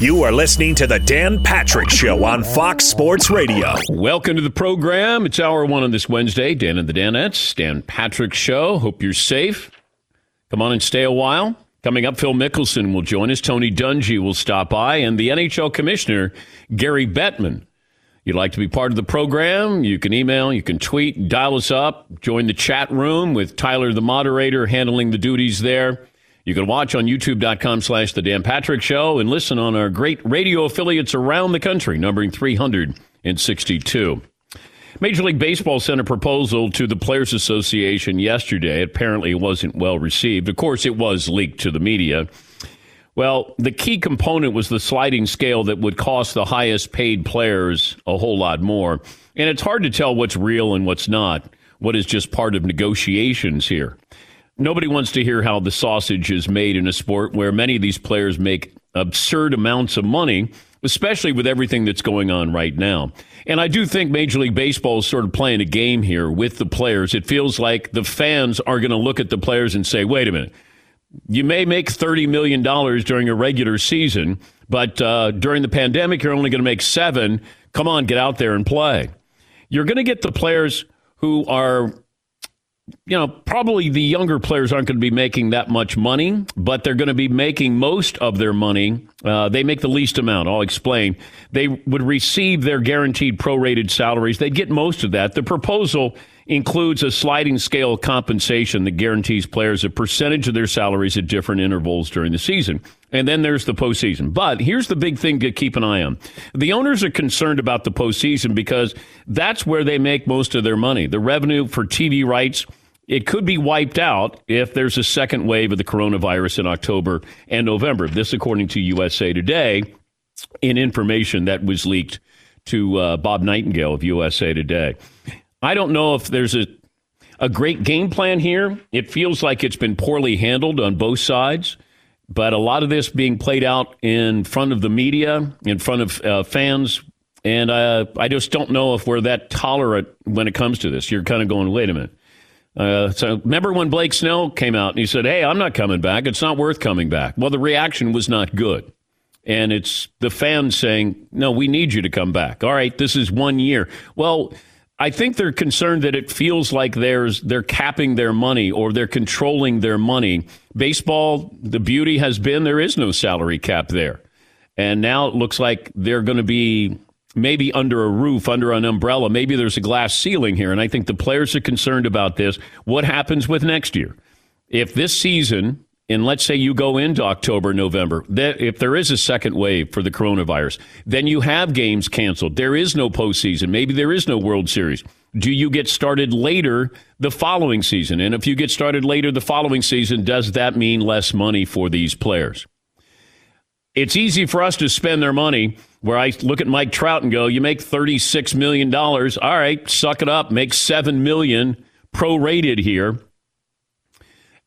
You are listening to the Dan Patrick Show on Fox Sports Radio. Welcome to the program. It's hour one on this Wednesday. Dan and the Danettes, Dan Patrick Show. Hope you're safe. Come on and stay a while. Coming up, Phil Mickelson will join us. Tony Dungy will stop by, and the NHL Commissioner, Gary Bettman. You'd like to be part of the program? You can email, you can tweet, dial us up, join the chat room with Tyler, the moderator, handling the duties there. You can watch on youtube.com slash The Dan Patrick Show and listen on our great radio affiliates around the country, numbering 362. Major League Baseball sent a proposal to the Players Association yesterday. Apparently, it wasn't well received. Of course, it was leaked to the media. Well, the key component was the sliding scale that would cost the highest paid players a whole lot more. And it's hard to tell what's real and what's not, what is just part of negotiations here. Nobody wants to hear how the sausage is made in a sport where many of these players make absurd amounts of money, especially with everything that's going on right now. And I do think Major League Baseball is sort of playing a game here with the players. It feels like the fans are going to look at the players and say, wait a minute, you may make $30 million during a regular season, but uh, during the pandemic, you're only going to make seven. Come on, get out there and play. You're going to get the players who are you know, probably the younger players aren't going to be making that much money, but they're going to be making most of their money. Uh, they make the least amount. I'll explain. They would receive their guaranteed prorated salaries. They'd get most of that. The proposal includes a sliding scale compensation that guarantees players a percentage of their salaries at different intervals during the season. And then there's the postseason. But here's the big thing to keep an eye on. The owners are concerned about the postseason because that's where they make most of their money. The revenue for TV rights it could be wiped out if there's a second wave of the coronavirus in October and November. This, according to USA Today, in information that was leaked to uh, Bob Nightingale of USA Today. I don't know if there's a a great game plan here. It feels like it's been poorly handled on both sides, but a lot of this being played out in front of the media, in front of uh, fans, and uh, I just don't know if we're that tolerant when it comes to this. You're kind of going, wait a minute. Uh, so remember when Blake Snell came out and he said, "Hey, I'm not coming back. It's not worth coming back." Well, the reaction was not good, and it's the fans saying, "No, we need you to come back." All right, this is one year. Well, I think they're concerned that it feels like there's they're capping their money or they're controlling their money. Baseball, the beauty has been there is no salary cap there, and now it looks like they're going to be maybe under a roof, under an umbrella. Maybe there's a glass ceiling here. And I think the players are concerned about this. What happens with next year? If this season, and let's say you go into October, November, that if there is a second wave for the coronavirus, then you have games canceled. There is no postseason. Maybe there is no World Series. Do you get started later the following season? And if you get started later the following season, does that mean less money for these players? It's easy for us to spend their money where I look at Mike Trout and go, you make $36 million. All right, suck it up, make $7 million prorated here.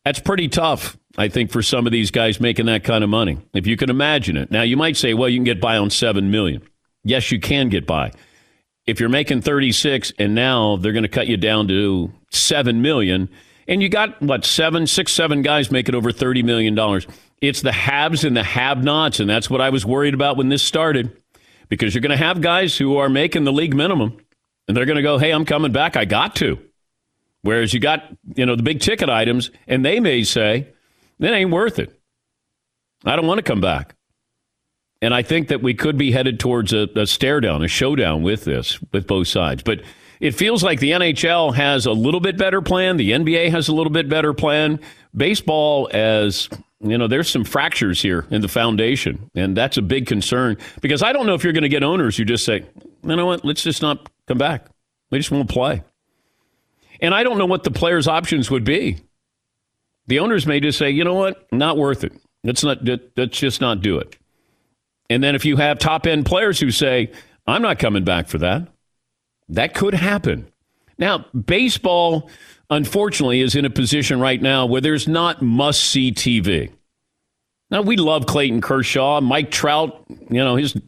That's pretty tough, I think, for some of these guys making that kind of money, if you can imagine it. Now, you might say, well, you can get by on 7 million. Yes, you can get by. If you're making 36 and now they're going to cut you down to 7 million, and you got what, seven, six, seven guys making over $30 million. It's the haves and the have nots, and that's what I was worried about when this started because you're going to have guys who are making the league minimum and they're going to go, hey, I'm coming back. I got to. Whereas you got, you know, the big ticket items and they may say, it ain't worth it. I don't want to come back. And I think that we could be headed towards a, a stare down, a showdown with this, with both sides. But it feels like the NHL has a little bit better plan. The NBA has a little bit better plan. Baseball, as you know, there's some fractures here in the foundation, and that's a big concern because I don't know if you're going to get owners who just say, you know what, let's just not come back. We just won't play. And I don't know what the players' options would be. The owners may just say, you know what, not worth it. Let's not. Let's just not do it. And then if you have top end players who say, I'm not coming back for that, that could happen. Now, baseball unfortunately, is in a position right now where there's not must see TV. Now, we love Clayton Kershaw, Mike Trout, you know, his.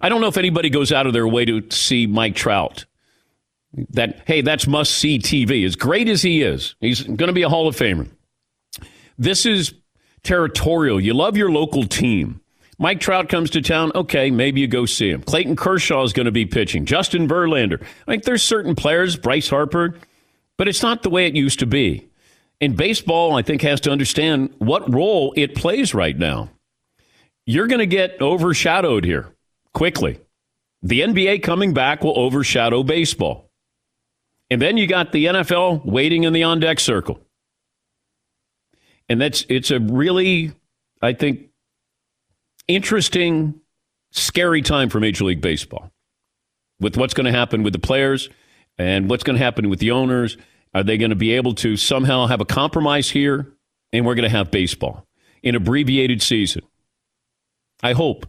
I don't know if anybody goes out of their way to see Mike Trout. That, hey, that's must see TV. As great as he is, he's going to be a Hall of Famer. This is territorial. You love your local team. Mike Trout comes to town. Okay, maybe you go see him. Clayton Kershaw is going to be pitching. Justin Verlander. I think there's certain players, Bryce Harper, but it's not the way it used to be. And baseball, I think, has to understand what role it plays right now. You're going to get overshadowed here quickly. The NBA coming back will overshadow baseball. And then you got the NFL waiting in the on deck circle. And that's it's a really, I think, interesting, scary time for Major League Baseball with what's going to happen with the players and what's going to happen with the owners. Are they going to be able to somehow have a compromise here? And we're going to have baseball in abbreviated season. I hope.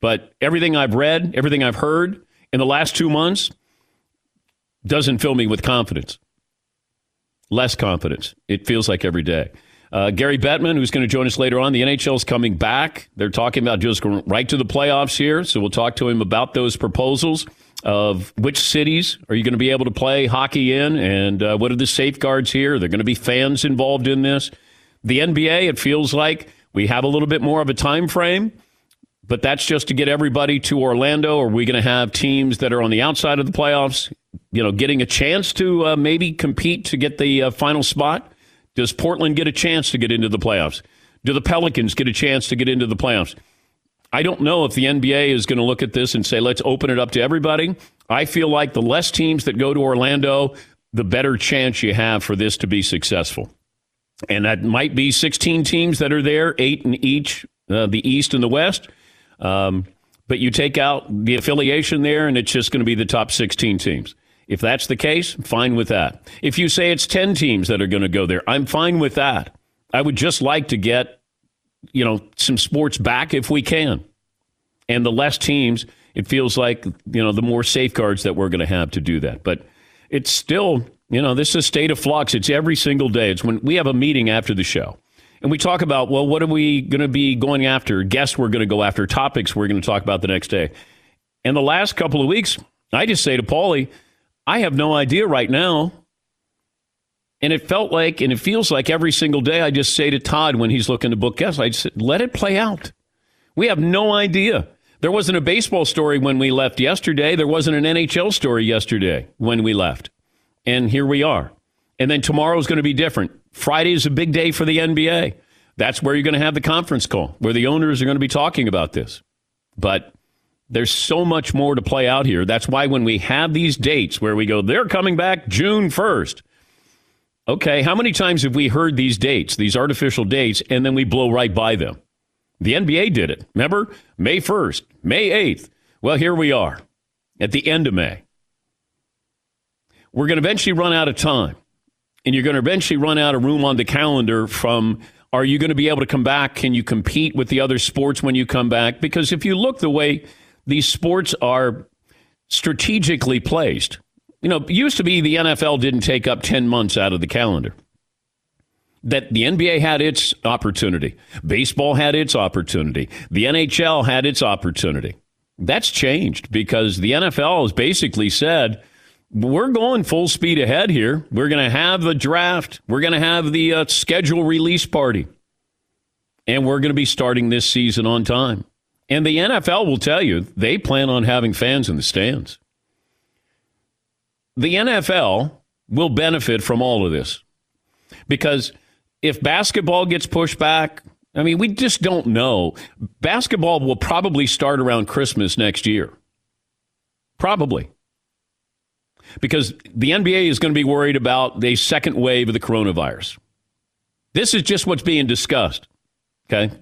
But everything I've read, everything I've heard in the last two months doesn't fill me with confidence. Less confidence. It feels like every day. Uh, Gary Bettman, who's going to join us later on, the NHL is coming back. They're talking about just going right to the playoffs here. So we'll talk to him about those proposals of which cities are you going to be able to play hockey in and uh, what are the safeguards here? Are there going to be fans involved in this? The NBA, it feels like we have a little bit more of a time frame, but that's just to get everybody to Orlando. Are we going to have teams that are on the outside of the playoffs, you know, getting a chance to uh, maybe compete to get the uh, final spot? Does Portland get a chance to get into the playoffs? Do the Pelicans get a chance to get into the playoffs? I don't know if the NBA is going to look at this and say, let's open it up to everybody. I feel like the less teams that go to Orlando, the better chance you have for this to be successful. And that might be 16 teams that are there, eight in each, uh, the East and the West. Um, but you take out the affiliation there, and it's just going to be the top 16 teams. If that's the case, fine with that. If you say it's 10 teams that are going to go there, I'm fine with that. I would just like to get, you know, some sports back if we can. And the less teams, it feels like, you know, the more safeguards that we're going to have to do that. But it's still, you know, this is a state of flux. It's every single day. It's when we have a meeting after the show and we talk about, well, what are we going to be going after? Guests we're going to go after, topics we're going to talk about the next day. And the last couple of weeks, I just say to Paulie, I have no idea right now. And it felt like, and it feels like every single day, I just say to Todd when he's looking to book guests, I just let it play out. We have no idea. There wasn't a baseball story when we left yesterday. There wasn't an NHL story yesterday when we left. And here we are. And then tomorrow is going to be different. Friday is a big day for the NBA. That's where you're going to have the conference call, where the owners are going to be talking about this. But there's so much more to play out here. That's why when we have these dates where we go, they're coming back June 1st. Okay, how many times have we heard these dates, these artificial dates, and then we blow right by them? The NBA did it. Remember? May 1st, May 8th. Well, here we are at the end of May. We're going to eventually run out of time. And you're going to eventually run out of room on the calendar from are you going to be able to come back? Can you compete with the other sports when you come back? Because if you look the way these sports are strategically placed. You know, used to be the NFL didn't take up 10 months out of the calendar. That the NBA had its opportunity. Baseball had its opportunity. The NHL had its opportunity. That's changed because the NFL has basically said, we're going full speed ahead here. We're going to have the draft. We're going to have the uh, schedule release party. And we're going to be starting this season on time. And the NFL will tell you they plan on having fans in the stands. The NFL will benefit from all of this because if basketball gets pushed back, I mean, we just don't know. Basketball will probably start around Christmas next year. Probably. Because the NBA is going to be worried about the second wave of the coronavirus. This is just what's being discussed. Okay.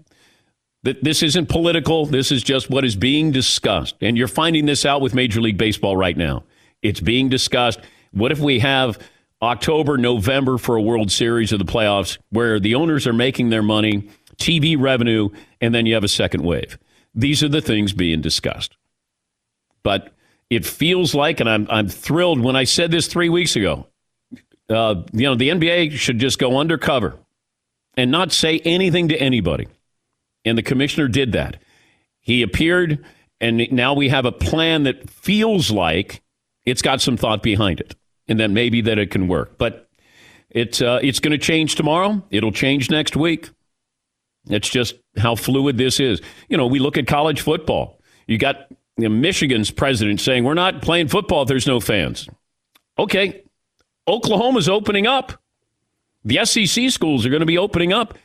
This isn't political. This is just what is being discussed. And you're finding this out with Major League Baseball right now. It's being discussed. What if we have October, November for a World Series of the playoffs where the owners are making their money, TV revenue, and then you have a second wave? These are the things being discussed. But it feels like, and I'm, I'm thrilled when I said this three weeks ago, uh, you know, the NBA should just go undercover and not say anything to anybody and the commissioner did that. He appeared, and now we have a plan that feels like it's got some thought behind it, and that maybe that it can work. But it's uh, it's going to change tomorrow. It'll change next week. It's just how fluid this is. You know, we look at college football. You got you know, Michigan's president saying, We're not playing football if there's no fans. Okay, Oklahoma's opening up. The SEC schools are going to be opening up.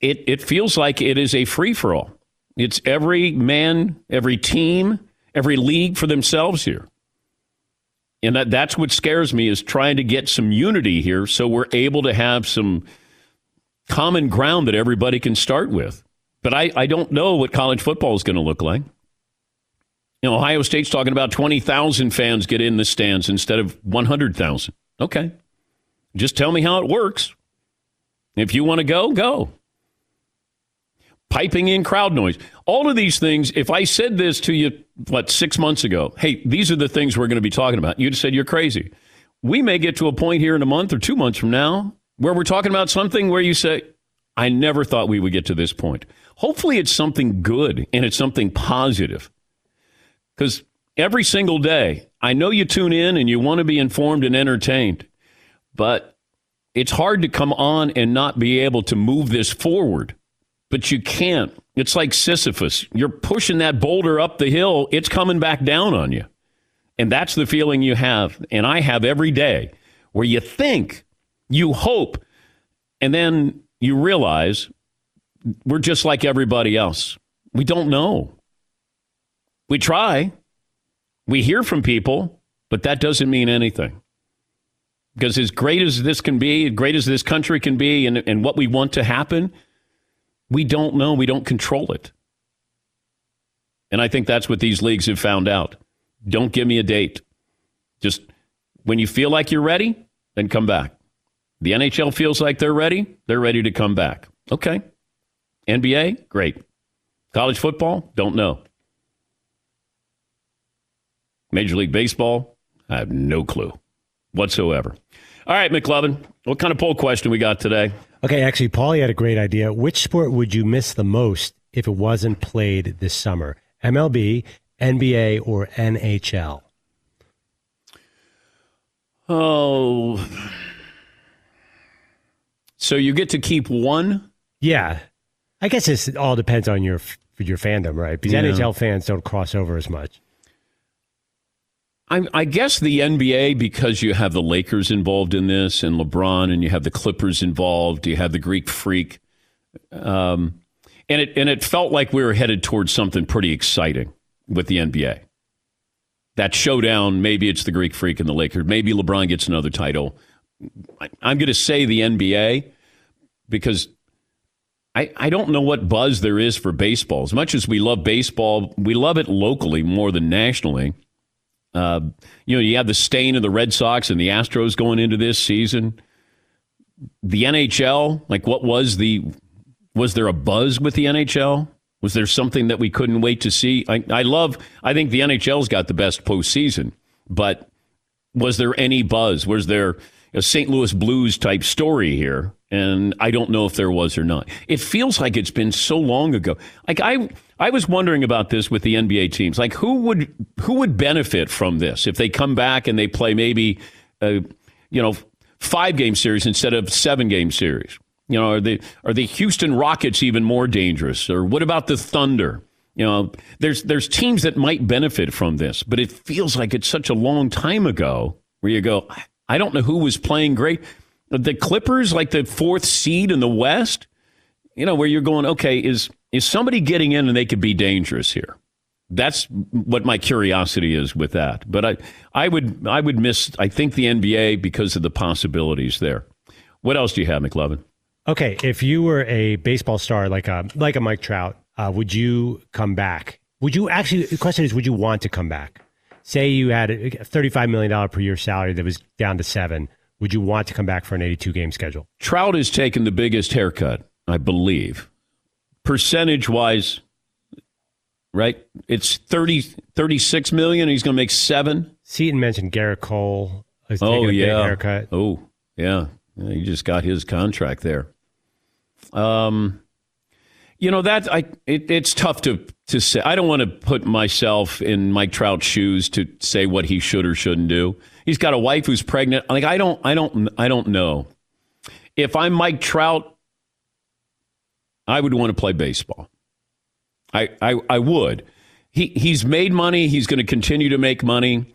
It, it feels like it is a free for all. It's every man, every team, every league for themselves here. And that, that's what scares me is trying to get some unity here so we're able to have some common ground that everybody can start with. But I, I don't know what college football is going to look like. You know, Ohio State's talking about 20,000 fans get in the stands instead of 100,000. Okay. Just tell me how it works. If you want to go, go. Piping in crowd noise. All of these things, if I said this to you, what, six months ago, hey, these are the things we're going to be talking about, you'd have said you're crazy. We may get to a point here in a month or two months from now where we're talking about something where you say, I never thought we would get to this point. Hopefully, it's something good and it's something positive. Because every single day, I know you tune in and you want to be informed and entertained, but it's hard to come on and not be able to move this forward. But you can't. It's like Sisyphus. You're pushing that boulder up the hill, it's coming back down on you. And that's the feeling you have. And I have every day where you think, you hope, and then you realize we're just like everybody else. We don't know. We try. We hear from people, but that doesn't mean anything. Because as great as this can be, as great as this country can be, and, and what we want to happen, we don't know. We don't control it. And I think that's what these leagues have found out. Don't give me a date. Just when you feel like you're ready, then come back. The NHL feels like they're ready. They're ready to come back. Okay. NBA, great. College football, don't know. Major League Baseball, I have no clue whatsoever. All right, McLovin, what kind of poll question we got today? Okay, actually, Paulie had a great idea. Which sport would you miss the most if it wasn't played this summer? MLB, NBA, or NHL? Oh, so you get to keep one? Yeah, I guess it all depends on your your fandom, right? Because yeah. NHL fans don't cross over as much. I, I, guess the NBA, because you have the Lakers involved in this and LeBron, and you have the Clippers involved, you have the Greek Freak, um, and it and it felt like we were headed towards something pretty exciting with the NBA. That showdown, maybe it's the Greek Freak and the Lakers, maybe LeBron gets another title. I, I'm going to say the NBA because I, I don't know what buzz there is for baseball. As much as we love baseball, we love it locally more than nationally. Uh, you know, you have the stain of the Red Sox and the Astros going into this season. The NHL, like what was the was there a buzz with the NHL? Was there something that we couldn't wait to see? I, I love. I think the NHL's got the best postseason, but was there any buzz? Was there a St. Louis Blues type story here? And I don't know if there was or not. It feels like it's been so long ago. Like I, I was wondering about this with the NBA teams. Like who would who would benefit from this if they come back and they play maybe, a, you know, five game series instead of seven game series? You know, are the are the Houston Rockets even more dangerous? Or what about the Thunder? You know, there's there's teams that might benefit from this, but it feels like it's such a long time ago where you go, I don't know who was playing great the Clippers, like the fourth seed in the West, you know, where you're going, okay, is is somebody getting in and they could be dangerous here? That's what my curiosity is with that. But I, I would I would miss I think the NBA because of the possibilities there. What else do you have, McLovin? Okay, if you were a baseball star like a like a Mike Trout, uh, would you come back? Would you actually? The question is, would you want to come back? Say you had a thirty-five million dollar per year salary that was down to seven would you want to come back for an 82 game schedule? Trout has taken the biggest haircut, I believe. Percentage wise, right? It's 30, 36 million. He's going to make seven. Seton mentioned Gerrit Cole. oh, yeah. haircut. Oh, yeah. He just got his contract there. Um, you know that I it, it's tough to to say. I don't want to put myself in Mike Trout's shoes to say what he should or shouldn't do. He's got a wife who's pregnant. Like I don't I don't I don't know. If I'm Mike Trout, I would want to play baseball. I, I, I would. He, he's made money. He's going to continue to make money.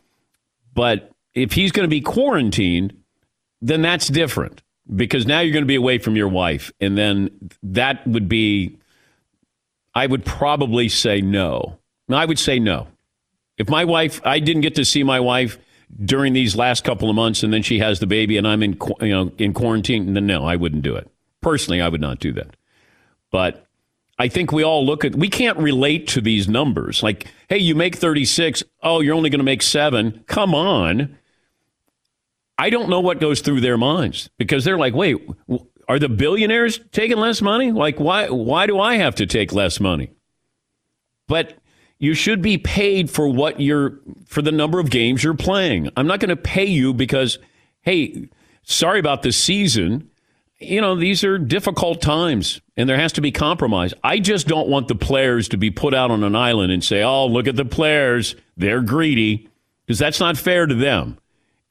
But if he's going to be quarantined, then that's different because now you're going to be away from your wife. And then that would be, I would probably say no. I would say no. If my wife, I didn't get to see my wife during these last couple of months and then she has the baby and I'm in, you know, in quarantine, then no, I wouldn't do it. Personally, I would not do that. But I think we all look at, we can't relate to these numbers. Like, hey, you make 36. Oh, you're only going to make seven. Come on. I don't know what goes through their minds because they're like, wait, are the billionaires taking less money? Like, why, why do I have to take less money? But you should be paid for what you're, for the number of games you're playing. I'm not going to pay you because, hey, sorry about the season you know, these are difficult times and there has to be compromise. I just don't want the players to be put out on an island and say, oh, look at the players. They're greedy because that's not fair to them.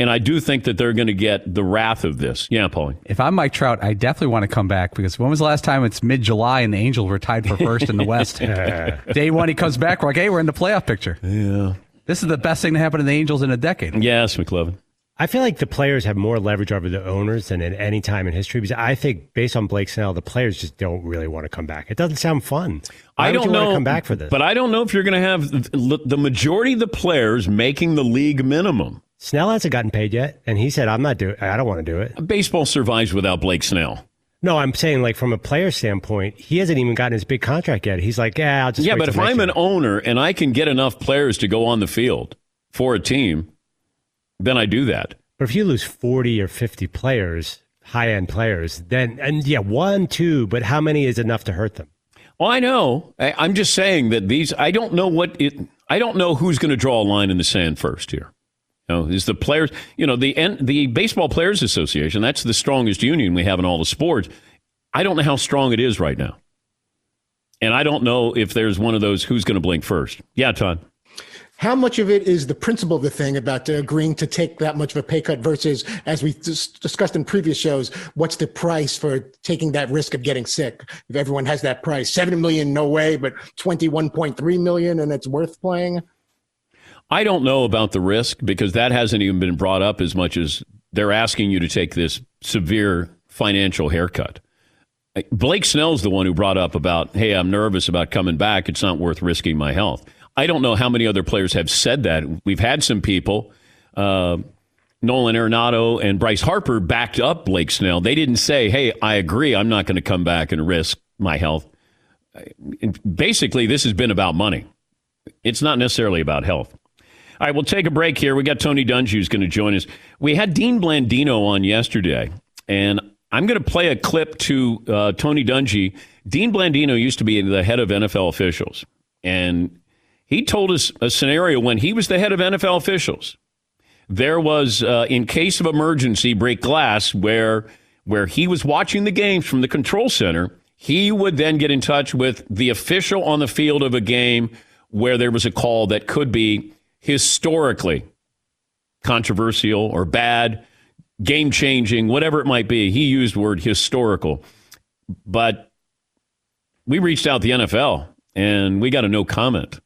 And I do think that they're going to get the wrath of this. Yeah, Paulie. If I'm Mike Trout, I definitely want to come back because when was the last time it's mid July and the Angels were tied for first in the West? Day one, he comes back. We're like, hey, we're in the playoff picture. Yeah. This is the best thing to happen to the Angels in a decade. Yes, McLovin. I feel like the players have more leverage over the owners than at any time in history because I think, based on Blake Snell, the players just don't really want to come back. It doesn't sound fun. Why I don't know. come back for this, but I don't know if you're going to have the majority of the players making the league minimum. Snell hasn't gotten paid yet, and he said, "I'm not doing. I don't want to do it." Baseball survives without Blake Snell. No, I'm saying like from a player standpoint, he hasn't even gotten his big contract yet. He's like, yeah, I'll just yeah. But if I'm year. an owner and I can get enough players to go on the field for a team, then I do that. But if you lose 40 or 50 players, high end players, then, and yeah, one, two, but how many is enough to hurt them? Well, I know. I, am just saying that these, I don't know what it, I don't know who's going to draw a line in the sand first here. You know, is the players, you know, the, the Baseball Players Association, that's the strongest union we have in all the sports. I don't know how strong it is right now. And I don't know if there's one of those who's going to blink first. Yeah, Todd. How much of it is the principle of the thing about uh, agreeing to take that much of a pay cut versus, as we discussed in previous shows, what's the price for taking that risk of getting sick? If everyone has that price, 7 million, no way, but 21.3 million and it's worth playing? I don't know about the risk because that hasn't even been brought up as much as they're asking you to take this severe financial haircut. Blake Snell's the one who brought up about, hey, I'm nervous about coming back. It's not worth risking my health. I don't know how many other players have said that. We've had some people, uh, Nolan Arenado and Bryce Harper backed up Blake Snell. They didn't say, hey, I agree. I'm not going to come back and risk my health. Basically, this has been about money. It's not necessarily about health. All right, we'll take a break here. We got Tony Dungy who's going to join us. We had Dean Blandino on yesterday, and I'm going to play a clip to uh, Tony Dungy. Dean Blandino used to be the head of NFL officials, and he told us a scenario when he was the head of NFL officials. There was, uh, in case of emergency, break glass where where he was watching the games from the control center. He would then get in touch with the official on the field of a game where there was a call that could be historically controversial or bad, game changing, whatever it might be. He used word historical. But we reached out the NFL and we got a no comment.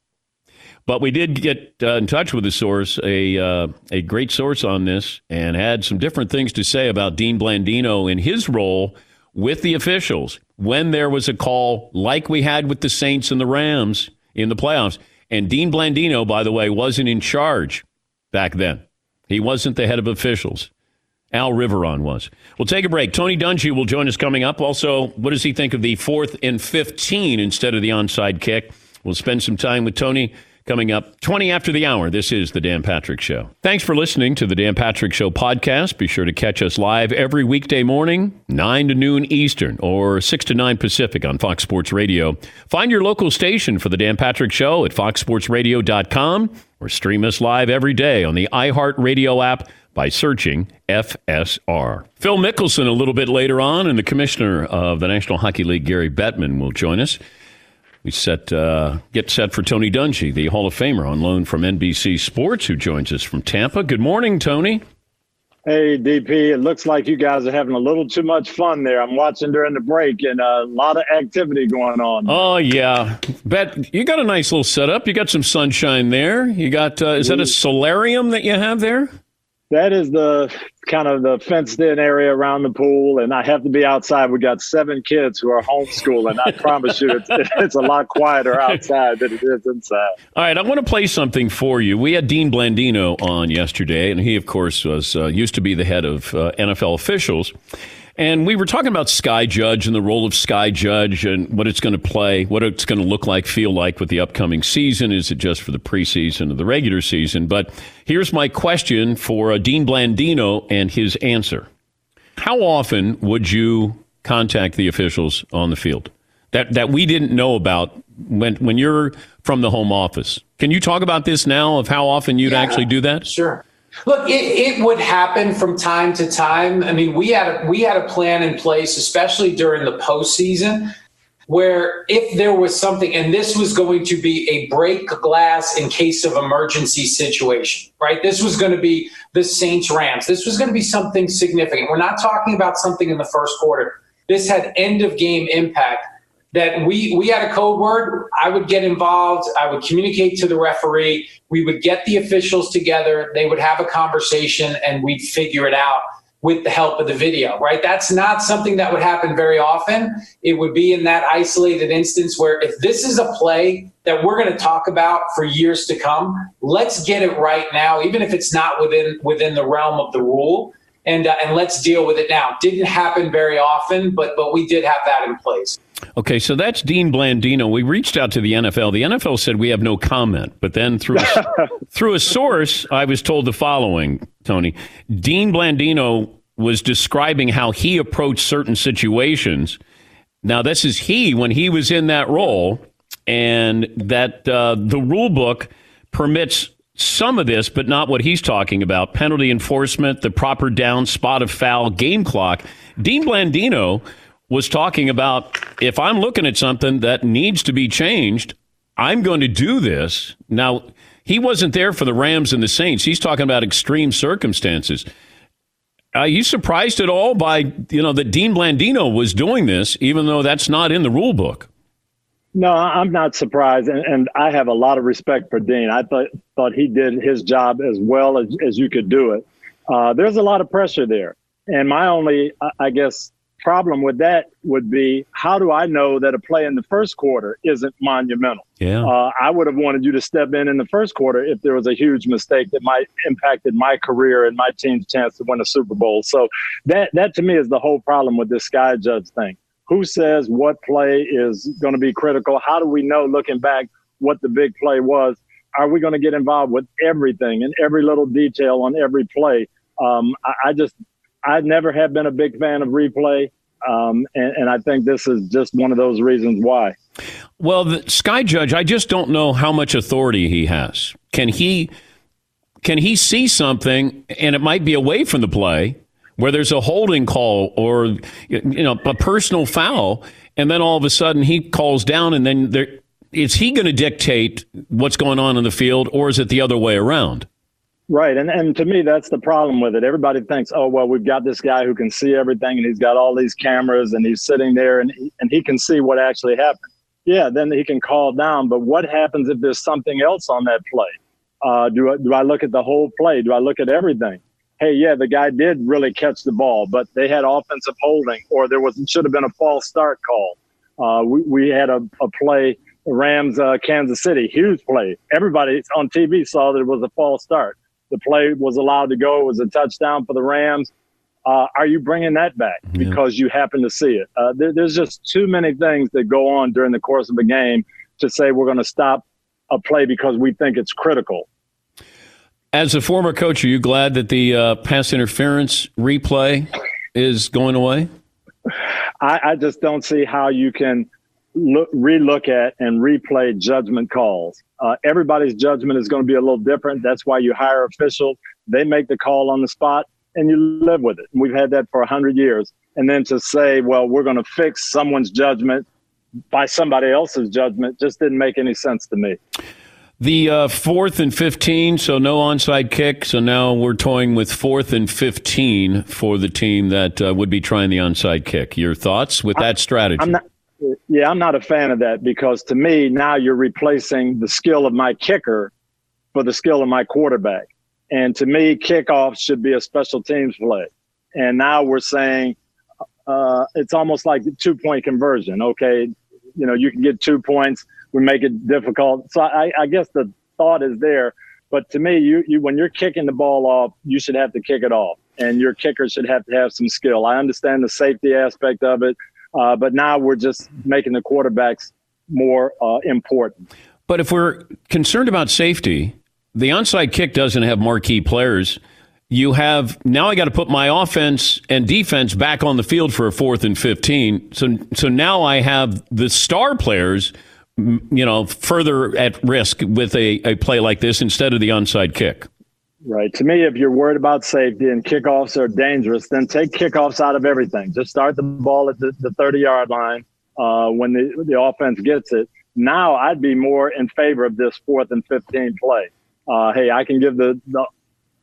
But we did get uh, in touch with a source, a uh, a great source on this, and had some different things to say about Dean Blandino in his role with the officials when there was a call like we had with the Saints and the Rams in the playoffs. And Dean Blandino, by the way, wasn't in charge back then. He wasn't the head of officials. Al Riveron was. We'll take a break. Tony Dungy will join us coming up. Also, what does he think of the fourth and 15 instead of the onside kick? We'll spend some time with Tony coming up 20 after the hour. This is The Dan Patrick Show. Thanks for listening to The Dan Patrick Show podcast. Be sure to catch us live every weekday morning, 9 to noon Eastern or 6 to 9 Pacific on Fox Sports Radio. Find your local station for The Dan Patrick Show at foxsportsradio.com or stream us live every day on the iHeartRadio app by searching FSR. Phil Mickelson a little bit later on, and the commissioner of the National Hockey League, Gary Bettman, will join us. We set uh, get set for Tony Dungy, the Hall of Famer on loan from NBC Sports, who joins us from Tampa. Good morning, Tony. Hey, DP, it looks like you guys are having a little too much fun there. I'm watching during the break and a lot of activity going on. Oh, yeah. Bet you got a nice little setup. You got some sunshine there. You got, uh, is that a solarium that you have there? That is the kind of the fenced in area around the pool and i have to be outside. We got seven kids who are homeschooling i promise you it's, it's a lot quieter outside than it is inside. All right i want to play something for you. We had dean blandino on yesterday and he of course was uh, used to be the head of uh, nfl officials and we were talking about Sky Judge and the role of Sky Judge and what it's going to play, what it's going to look like, feel like with the upcoming season. Is it just for the preseason or the regular season? But here's my question for uh, Dean Blandino and his answer. How often would you contact the officials on the field that, that we didn't know about when, when you're from the home office? Can you talk about this now of how often you'd yeah, actually do that? Sure. Look, it, it would happen from time to time. I mean, we had a, we had a plan in place, especially during the postseason, where if there was something, and this was going to be a break glass in case of emergency situation, right? This was going to be the Saints Rams. This was going to be something significant. We're not talking about something in the first quarter. This had end of game impact that we we had a code word. I would get involved. I would communicate to the referee. We would get the officials together. They would have a conversation and we'd figure it out with the help of the video right? That's not something that would happen very often. It would be in that isolated instance where if this is a play that we're going to talk about for years to come let's get it right now even if it's not within within the realm of the rule and uh, and let's deal with it now. Didn't happen very often but but we did have that in place Okay, so that's Dean Blandino. We reached out to the NFL. The NFL said we have no comment, but then through a, through a source, I was told the following, Tony. Dean Blandino was describing how he approached certain situations. Now, this is he when he was in that role, and that uh, the rule book permits some of this, but not what he's talking about penalty enforcement, the proper down, spot of foul, game clock. Dean Blandino was talking about if I'm looking at something that needs to be changed, I'm going to do this. Now, he wasn't there for the Rams and the Saints. He's talking about extreme circumstances. Are you surprised at all by you know that Dean Blandino was doing this, even though that's not in the rule book? No, I'm not surprised, and, and I have a lot of respect for Dean. I thought thought he did his job as well as, as you could do it. Uh, there's a lot of pressure there, and my only, I guess, problem with that would be how do I know that a play in the first quarter isn't monumental? Yeah. Uh, I would have wanted you to step in in the first quarter if there was a huge mistake that might impacted my career and my team's chance to win a Super Bowl. So that that to me is the whole problem with this sky judge thing. Who says what play is going to be critical? How do we know looking back what the big play was? Are we going to get involved with everything and every little detail on every play? Um, I, I just I never have been a big fan of replay. Um, and, and, I think this is just one of those reasons why. Well, the Sky Judge, I just don't know how much authority he has. Can he can he see something, and it might be away from the play, where there's a holding call or you know a personal foul, and then all of a sudden he calls down, and then there, is he going to dictate what's going on in the field, or is it the other way around? Right. And and to me that's the problem with it. Everybody thinks, "Oh, well, we've got this guy who can see everything and he's got all these cameras and he's sitting there and he, and he can see what actually happened." Yeah, then he can call down, but what happens if there's something else on that play? Uh, do I, do I look at the whole play? Do I look at everything? Hey, yeah, the guy did really catch the ball, but they had offensive holding, or there was should have been a false start call. Uh, we, we had a, a play, Rams, uh, Kansas City, huge play. Everybody on TV saw that it was a false start the play was allowed to go. It was a touchdown for the Rams. Uh, are you bringing that back because yeah. you happen to see it? Uh, there, there's just too many things that go on during the course of a game to say we're going to stop a play because we think it's critical. As a former coach, are you glad that the uh, pass interference replay is going away? I, I just don't see how you can look, relook at and replay judgment calls. Uh, everybody's judgment is going to be a little different. That's why you hire officials. They make the call on the spot and you live with it. We've had that for 100 years. And then to say, well, we're going to fix someone's judgment by somebody else's judgment just didn't make any sense to me. The uh, fourth and 15, so no onside kick. So now we're toying with fourth and 15 for the team that uh, would be trying the onside kick. Your thoughts with that strategy? I'm not, yeah, I'm not a fan of that because to me, now you're replacing the skill of my kicker for the skill of my quarterback. And to me, kickoffs should be a special teams play. And now we're saying uh, it's almost like two point conversion. Okay, you know, you can get two points we make it difficult. So I, I guess the thought is there. But to me, you, you when you're kicking the ball off, you should have to kick it off, and your kicker should have to have some skill. I understand the safety aspect of it, uh, but now we're just making the quarterbacks more uh, important. But if we're concerned about safety, the onside kick doesn't have marquee players. You have now. I got to put my offense and defense back on the field for a fourth and fifteen. So, so now I have the star players you know, further at risk with a, a play like this instead of the onside kick. Right. To me, if you're worried about safety and kickoffs are dangerous, then take kickoffs out of everything. Just start the ball at the, the 30 yard line uh, when the, the offense gets it. Now I'd be more in favor of this fourth and 15 play. Uh, hey, I can give the, the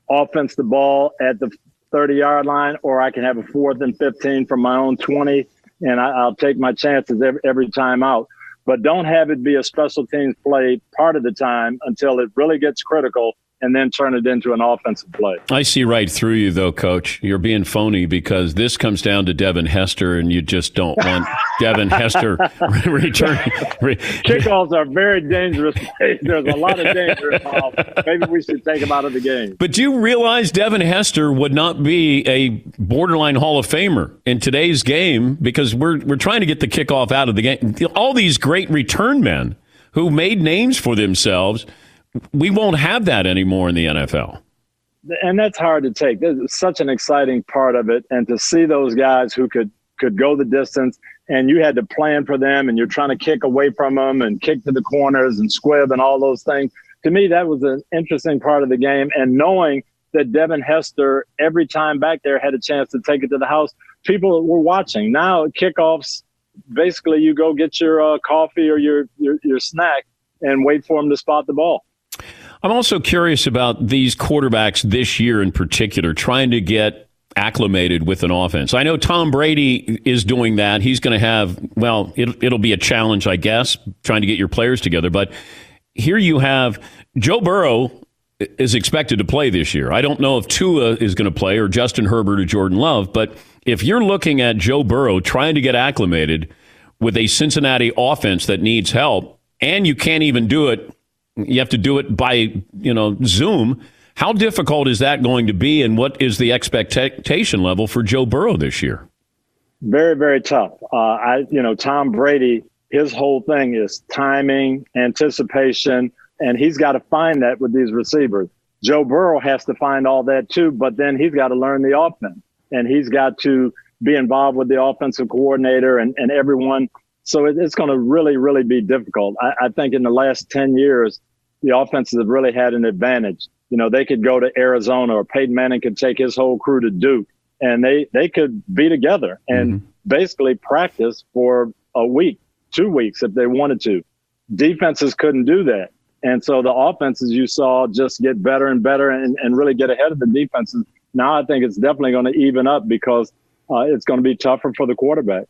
offense the ball at the 30 yard line, or I can have a fourth and 15 from my own 20, and I, will take my chances every, every time out but don't have it be a special teams play part of the time until it really gets critical and then turn it into an offensive play. I see right through you, though, Coach. You're being phony because this comes down to Devin Hester, and you just don't want Devin Hester returning. Kickoffs are very dangerous. There's a lot of danger involved. Maybe we should take him out of the game. But do you realize Devin Hester would not be a borderline Hall of Famer in today's game because we're we're trying to get the kickoff out of the game. All these great return men who made names for themselves – we won't have that anymore in the NFL. And that's hard to take. Such an exciting part of it, and to see those guys who could could go the distance, and you had to plan for them, and you're trying to kick away from them and kick to the corners and squib and all those things. To me, that was an interesting part of the game, and knowing that Devin Hester every time back there had a chance to take it to the house. People were watching. Now kickoffs, basically, you go get your uh, coffee or your, your your snack and wait for them to spot the ball. I'm also curious about these quarterbacks this year in particular, trying to get acclimated with an offense. I know Tom Brady is doing that. He's going to have, well, it, it'll be a challenge, I guess, trying to get your players together. But here you have Joe Burrow is expected to play this year. I don't know if Tua is going to play or Justin Herbert or Jordan Love, but if you're looking at Joe Burrow trying to get acclimated with a Cincinnati offense that needs help, and you can't even do it you have to do it by, you know, Zoom. How difficult is that going to be, and what is the expectation level for Joe Burrow this year? Very, very tough. Uh, I, you know, Tom Brady, his whole thing is timing, anticipation, and he's got to find that with these receivers. Joe Burrow has to find all that too, but then he's got to learn the offense, and he's got to be involved with the offensive coordinator and, and everyone. So it, it's going to really, really be difficult. I, I think in the last 10 years, the offenses have really had an advantage. You know, they could go to Arizona or Peyton Manning could take his whole crew to Duke and they, they could be together and mm-hmm. basically practice for a week, two weeks if they wanted to. Defenses couldn't do that. And so the offenses you saw just get better and better and, and really get ahead of the defenses. Now I think it's definitely going to even up because uh, it's going to be tougher for the quarterbacks.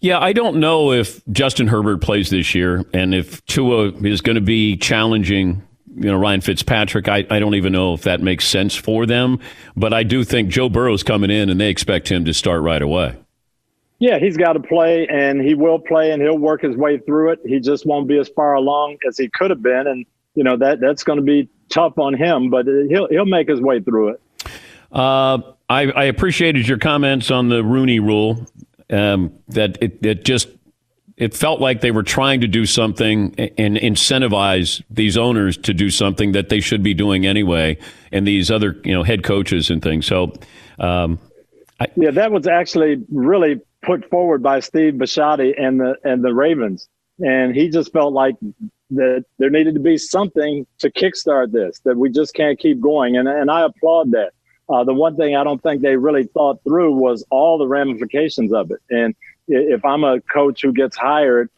Yeah, I don't know if Justin Herbert plays this year and if Tua is going to be challenging you know Ryan Fitzpatrick. I, I don't even know if that makes sense for them, but I do think Joe Burrow's coming in and they expect him to start right away. Yeah, he's got to play and he will play and he'll work his way through it. He just won't be as far along as he could have been, and you know that that's going to be tough on him, but he'll he'll make his way through it. Uh, I, I appreciated your comments on the Rooney Rule um, that it, it just it felt like they were trying to do something and incentivize these owners to do something that they should be doing anyway, and these other you know head coaches and things. So, um, I, yeah, that was actually really put forward by Steve Bisciotti and the and the Ravens, and he just felt like that there needed to be something to kickstart this that we just can't keep going, and and I applaud that. Uh, the one thing I don't think they really thought through was all the ramifications of it. And if I'm a coach who gets hired,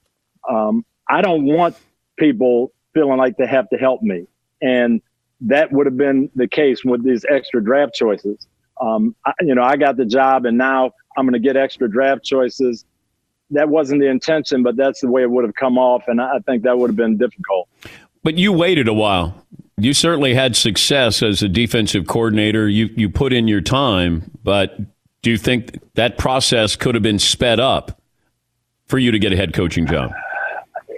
um, I don't want people feeling like they have to help me. And that would have been the case with these extra draft choices. Um, I, you know, I got the job and now I'm going to get extra draft choices. That wasn't the intention, but that's the way it would have come off. And I think that would have been difficult. But you waited a while. You certainly had success as a defensive coordinator. You, you put in your time, but do you think that process could have been sped up for you to get a head coaching job?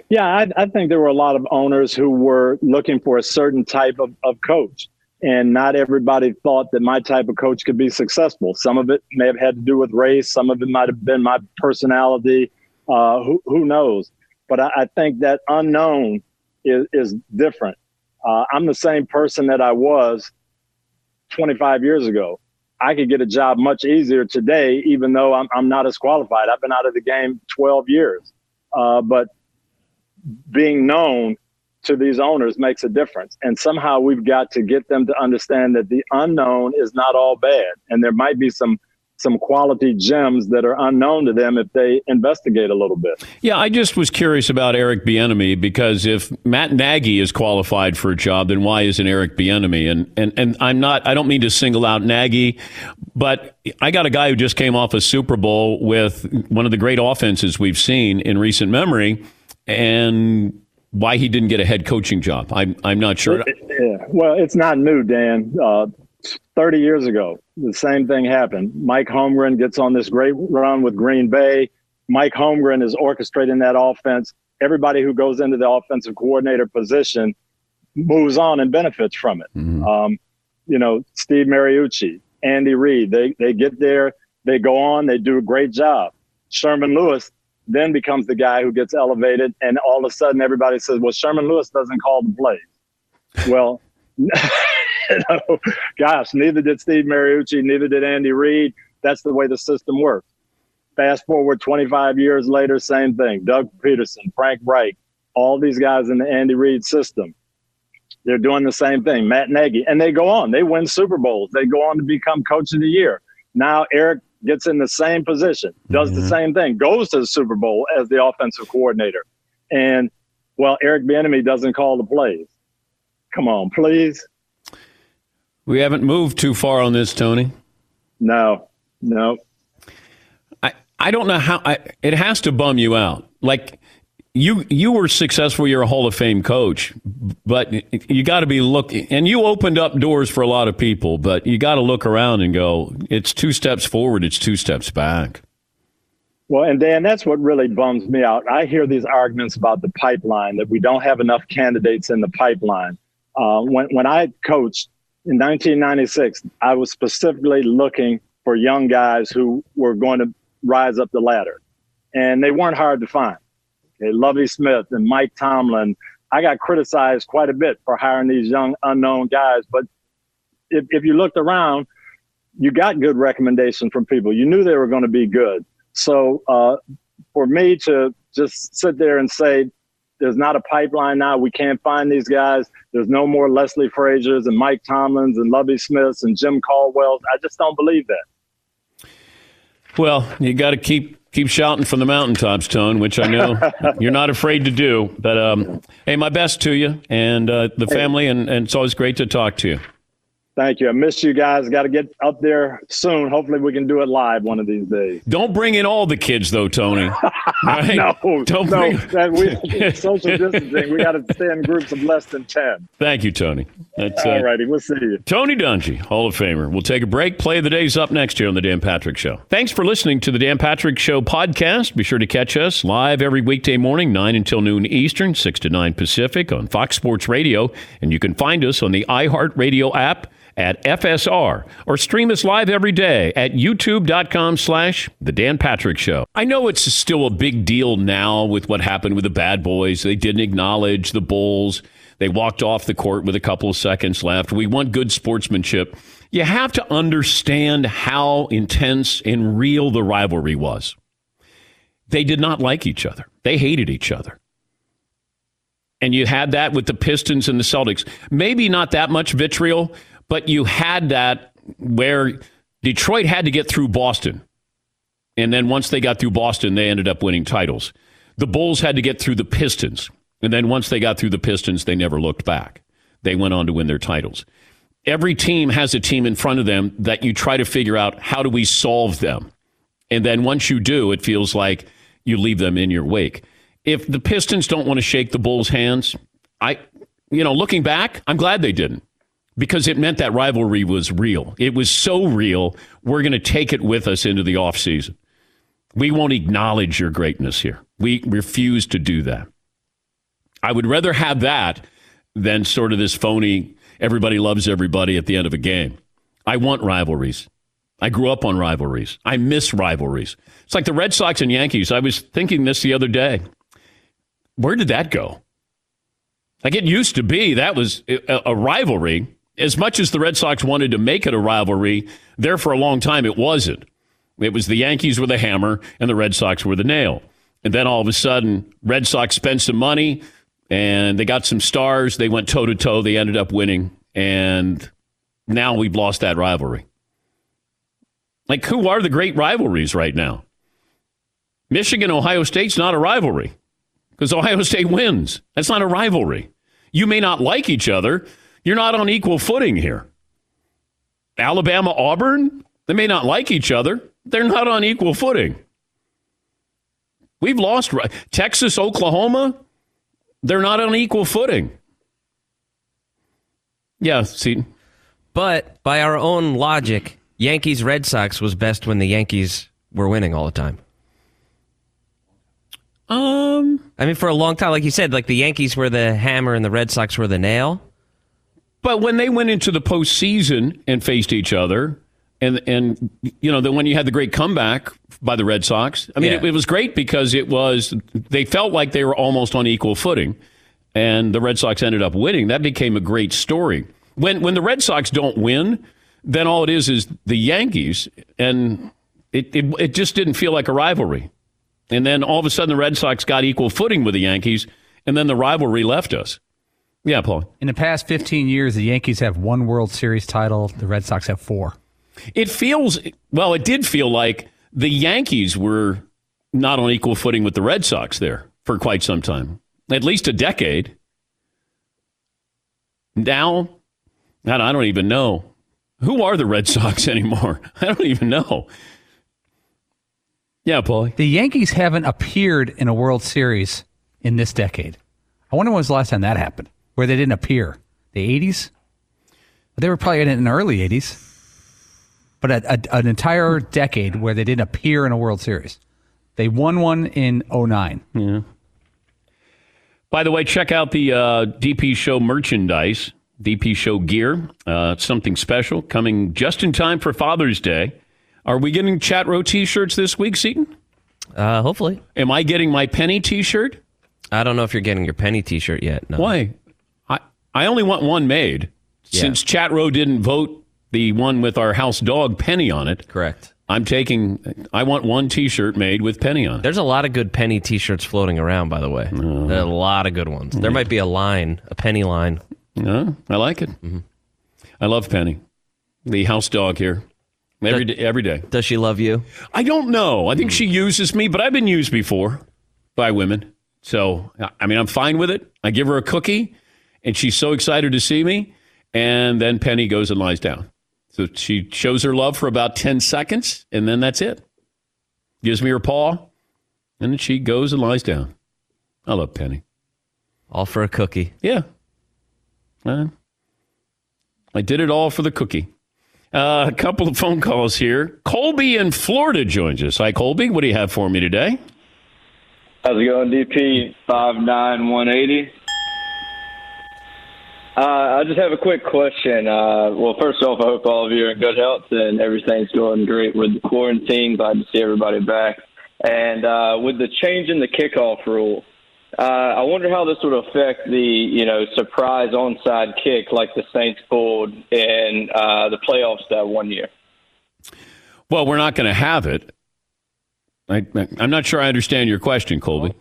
Yeah, I, I, think there were a lot of owners who were looking for a certain type of, of coach. And not everybody thought that my type of coach could be successful. Some of it may have had to do with race. Some of it might have been my personality. Uh, who, who knows? But I, I, think that unknown is, is different. Uh, I'm the same person that I was 25 years ago. I could get a job much easier today, even though I'm, I'm not as qualified. I've been out of the game 12 years. Uh, but being known to these owners makes a difference. And somehow we've got to get them to understand that the unknown is not all bad. And there might be some some quality gems that are unknown to them if they investigate a little bit. Yeah, I just was curious about Eric Bieniemy because if Matt Nagy is qualified for a job, then why isn't Eric Bieniemy? And and and I'm not. I don't mean to single out Nagy, but I got a guy who just came off a Super Bowl with one of the great offenses we've seen in recent memory and why he didn't get a head coaching job. I'm I'm not sure. Yeah, well, it's not new, Dan. Uh, Thirty years ago, the same thing happened. Mike Holmgren gets on this great run with Green Bay. Mike Holmgren is orchestrating that offense. Everybody who goes into the offensive coordinator position moves on and benefits from it. Mm-hmm. Um, you know, Steve Mariucci, Andy Reid, they they get there, they go on, they do a great job. Sherman Lewis then becomes the guy who gets elevated, and all of a sudden everybody says, "Well, Sherman Lewis doesn't call the plays." well, you know, gosh, neither did Steve Mariucci, neither did Andy Reid. That's the way the system works. Fast forward 25 years later, same thing. Doug Pederson, Frank Reich, all these guys in the Andy Reid system. They're doing the same thing. Matt Nagy, and they go on. They win Super Bowls. They go on to become Coach of the Year. Now Eric gets in the same position, does mm-hmm. the same thing, goes to the Super Bowl as the offensive coordinator. And well, Eric Bieniemy doesn't call the plays. Come on, please. We haven't moved too far on this, Tony. No, no. I I don't know how. I, it has to bum you out. Like you you were successful. You're a Hall of Fame coach, but you got to be looking. And you opened up doors for a lot of people, but you got to look around and go. It's two steps forward. It's two steps back. Well, and Dan, that's what really bums me out. I hear these arguments about the pipeline that we don't have enough candidates in the pipeline. Uh, when when I coached in 1996, I was specifically looking for young guys who were going to rise up the ladder, and they weren't hard to find. Okay, Lovie Smith and Mike Tomlin. I got criticized quite a bit for hiring these young unknown guys, but if, if you looked around, you got good recommendations from people. You knew they were going to be good. So uh, for me to just sit there and say there's not a pipeline now, we can't find these guys. There's no more Leslie Frazier's and Mike Tomlins and Lovie Smiths and Jim Caldwell's. I just don't believe that. Well, you got to keep keep shouting from the mountaintops, Tone, which I know you're not afraid to do. But um, hey, my best to you and uh, the family, and, and it's always great to talk to you. Thank you. I missed you guys. Got to get up there soon. Hopefully, we can do it live one of these days. Don't bring in all the kids, though, Tony. Right? no, don't no. Bring... we, social distancing. We got to stay in groups of less than ten. Thank you, Tony. That's, uh, all righty. We'll see you. Tony Dungy, Hall of Famer. We'll take a break. Play the days up next year on the Dan Patrick Show. Thanks for listening to the Dan Patrick Show podcast. Be sure to catch us live every weekday morning, nine until noon Eastern, six to nine Pacific on Fox Sports Radio, and you can find us on the iHeartRadio app at FSR or stream us live every day at youtube.com slash The Dan Patrick Show. I know it's still a big deal now with what happened with the bad boys. They didn't acknowledge the Bulls. They walked off the court with a couple of seconds left. We want good sportsmanship. You have to understand how intense and real the rivalry was. They did not like each other. They hated each other. And you had that with the Pistons and the Celtics. Maybe not that much vitriol, but you had that where Detroit had to get through Boston. And then once they got through Boston, they ended up winning titles. The Bulls had to get through the Pistons. And then once they got through the Pistons, they never looked back. They went on to win their titles. Every team has a team in front of them that you try to figure out how do we solve them. And then once you do, it feels like you leave them in your wake. If the Pistons don't want to shake the Bulls' hands, I, you know, looking back, I'm glad they didn't because it meant that rivalry was real. It was so real, we're going to take it with us into the offseason. We won't acknowledge your greatness here. We refuse to do that. I would rather have that than sort of this phony, everybody loves everybody at the end of a game. I want rivalries. I grew up on rivalries. I miss rivalries. It's like the Red Sox and Yankees. I was thinking this the other day. Where did that go? Like it used to be, that was a, rivalry. As much as the Red Sox wanted to make it a rivalry, there for a long time it wasn't. It was the Yankees were the hammer and the Red Sox were the nail. And then all of a sudden, Red Sox spent some money and they got some stars. They went toe to toe. They ended up winning. And now we've lost that rivalry. Like, who are the great rivalries right now? Michigan, Ohio State's not a rivalry because Ohio State wins. That's not a rivalry. You may not like each other. You're not on equal footing here. Alabama, Auburn, they may not like each other. They're not on equal footing. We've lost Texas, Oklahoma, they're not on equal footing. Yeah, see. But by our own logic, Yankees Red Sox was best when the Yankees were winning all the time. Um, I mean, for a long time, like you said, like the Yankees were the hammer and the Red Sox were the nail. But when they went into the postseason and faced each other, and and you know, then when you had the great comeback by the Red Sox, I mean, Yeah. it, it was great because it was they felt like they were almost on equal footing, and the Red Sox ended up winning. That became a great story. When when the Red Sox don't win, then all it is is the Yankees, and it it, it just didn't feel like a rivalry. And then all of a sudden, the Red Sox got equal footing with the Yankees, and then the rivalry left us. Yeah, Paul. In the past 15 years, the Yankees have one World Series title. The Red Sox have four. It feels well. It did feel like the Yankees were not on equal footing with the Red Sox there for quite some time, at least a decade. Now, I don't even know who are the Red Sox anymore. I don't even know. Yeah, Paulie. The Yankees haven't appeared in a World Series in this decade. I wonder when was the last time that happened, where they didn't appear. The 80s? They were probably in it in the early 80s. But a, a, an entire decade where they didn't appear in a World Series. They won one in 09. Yeah. By the way, check out the uh, DP Show merchandise, DP Show gear. Uh, something special coming just in time for Father's Day. Are we getting chat row T-shirts this week, Seton? Uh, hopefully. Am I getting my penny T-shirt? I don't know if you're getting your penny T-shirt yet. No. Why? I only want one made. Yeah. Since chat row didn't vote the one with our house dog Penny on it, Correct. I'm taking. I want one T-shirt made with Penny on it. There's a lot of good penny T-shirts floating around, by the way. Uh-huh. There are a lot of good ones. There might be a line, a penny line. No, I like it. I love Penny, the house dog here. Every day, every day. Does she love you? I don't know. I think she uses me, but I've been used before by women. So, I mean, I'm fine with it. I give her a cookie, and she's so excited to see me. And then Penny goes and lies down. So she shows her love for about 10 seconds, and then that's it. Gives me her paw, and then she goes and lies down. I love Penny. All for a cookie. Yeah. Uh, I did it all for the cookie. Uh, a couple of phone calls here. Colby in Florida joins us. Hi, Colby. What do you have for me today? How's it going, DP? Five nine one eighty. Uh, I just have a quick question. Uh, well, first off, I hope all of you are in good health and everything's going great with the quarantine. Glad to see everybody back. And uh, with the change in the kickoff rule, uh, I wonder how this would affect the you know surprise onside kick like the Saints pulled in uh, the playoffs that one year. Well, we're not going to have it. I, I'm not sure I understand your question, Colby.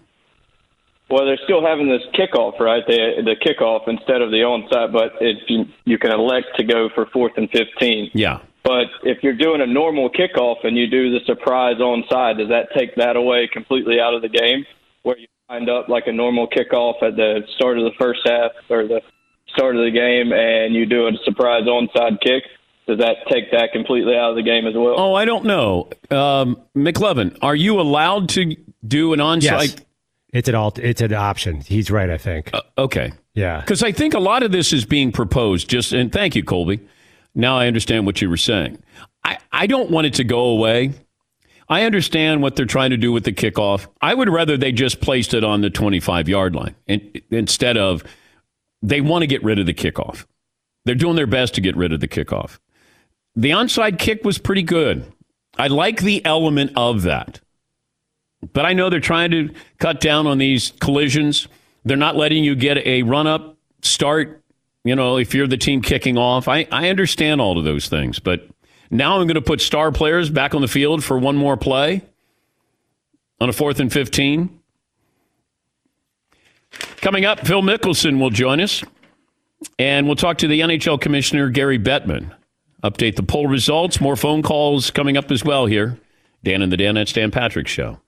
Well, they're still having this kickoff, right? The the kickoff instead of the onside, but if you you can elect to go for fourth and fifteen. Yeah. But if you're doing a normal kickoff and you do the surprise onside, does that take that away completely out of the game? Where you wind up like a normal kickoff at the start of the first half or the start of the game, and you do a surprise onside kick, does that take that completely out of the game as well? Oh, I don't know. Um, McLovin, are you allowed to do an onside? Yes. It's an alt. It's an option. He's right. I think. Uh, okay. Yeah. Because I think a lot of this is being proposed. Just and thank you, Colby. Now I understand what you were saying. I, I don't want it to go away. I understand what they're trying to do with the kickoff. I would rather they just placed it on the 25 yard line and, instead of they want to get rid of the kickoff. They're doing their best to get rid of the kickoff. The onside kick was pretty good. I like the element of that. But I know they're trying to cut down on these collisions. They're not letting you get a run up start, you know, if you're the team kicking off. I, I understand all of those things, but now I'm going to put star players back on the field for one more play on a fourth and 15. Coming up, Phil Mickelson will join us, and we'll talk to the NHL Commissioner, Gary Bettman. Update the poll results. More phone calls coming up as well here. Dan and the Dan at Dan Patrick Show.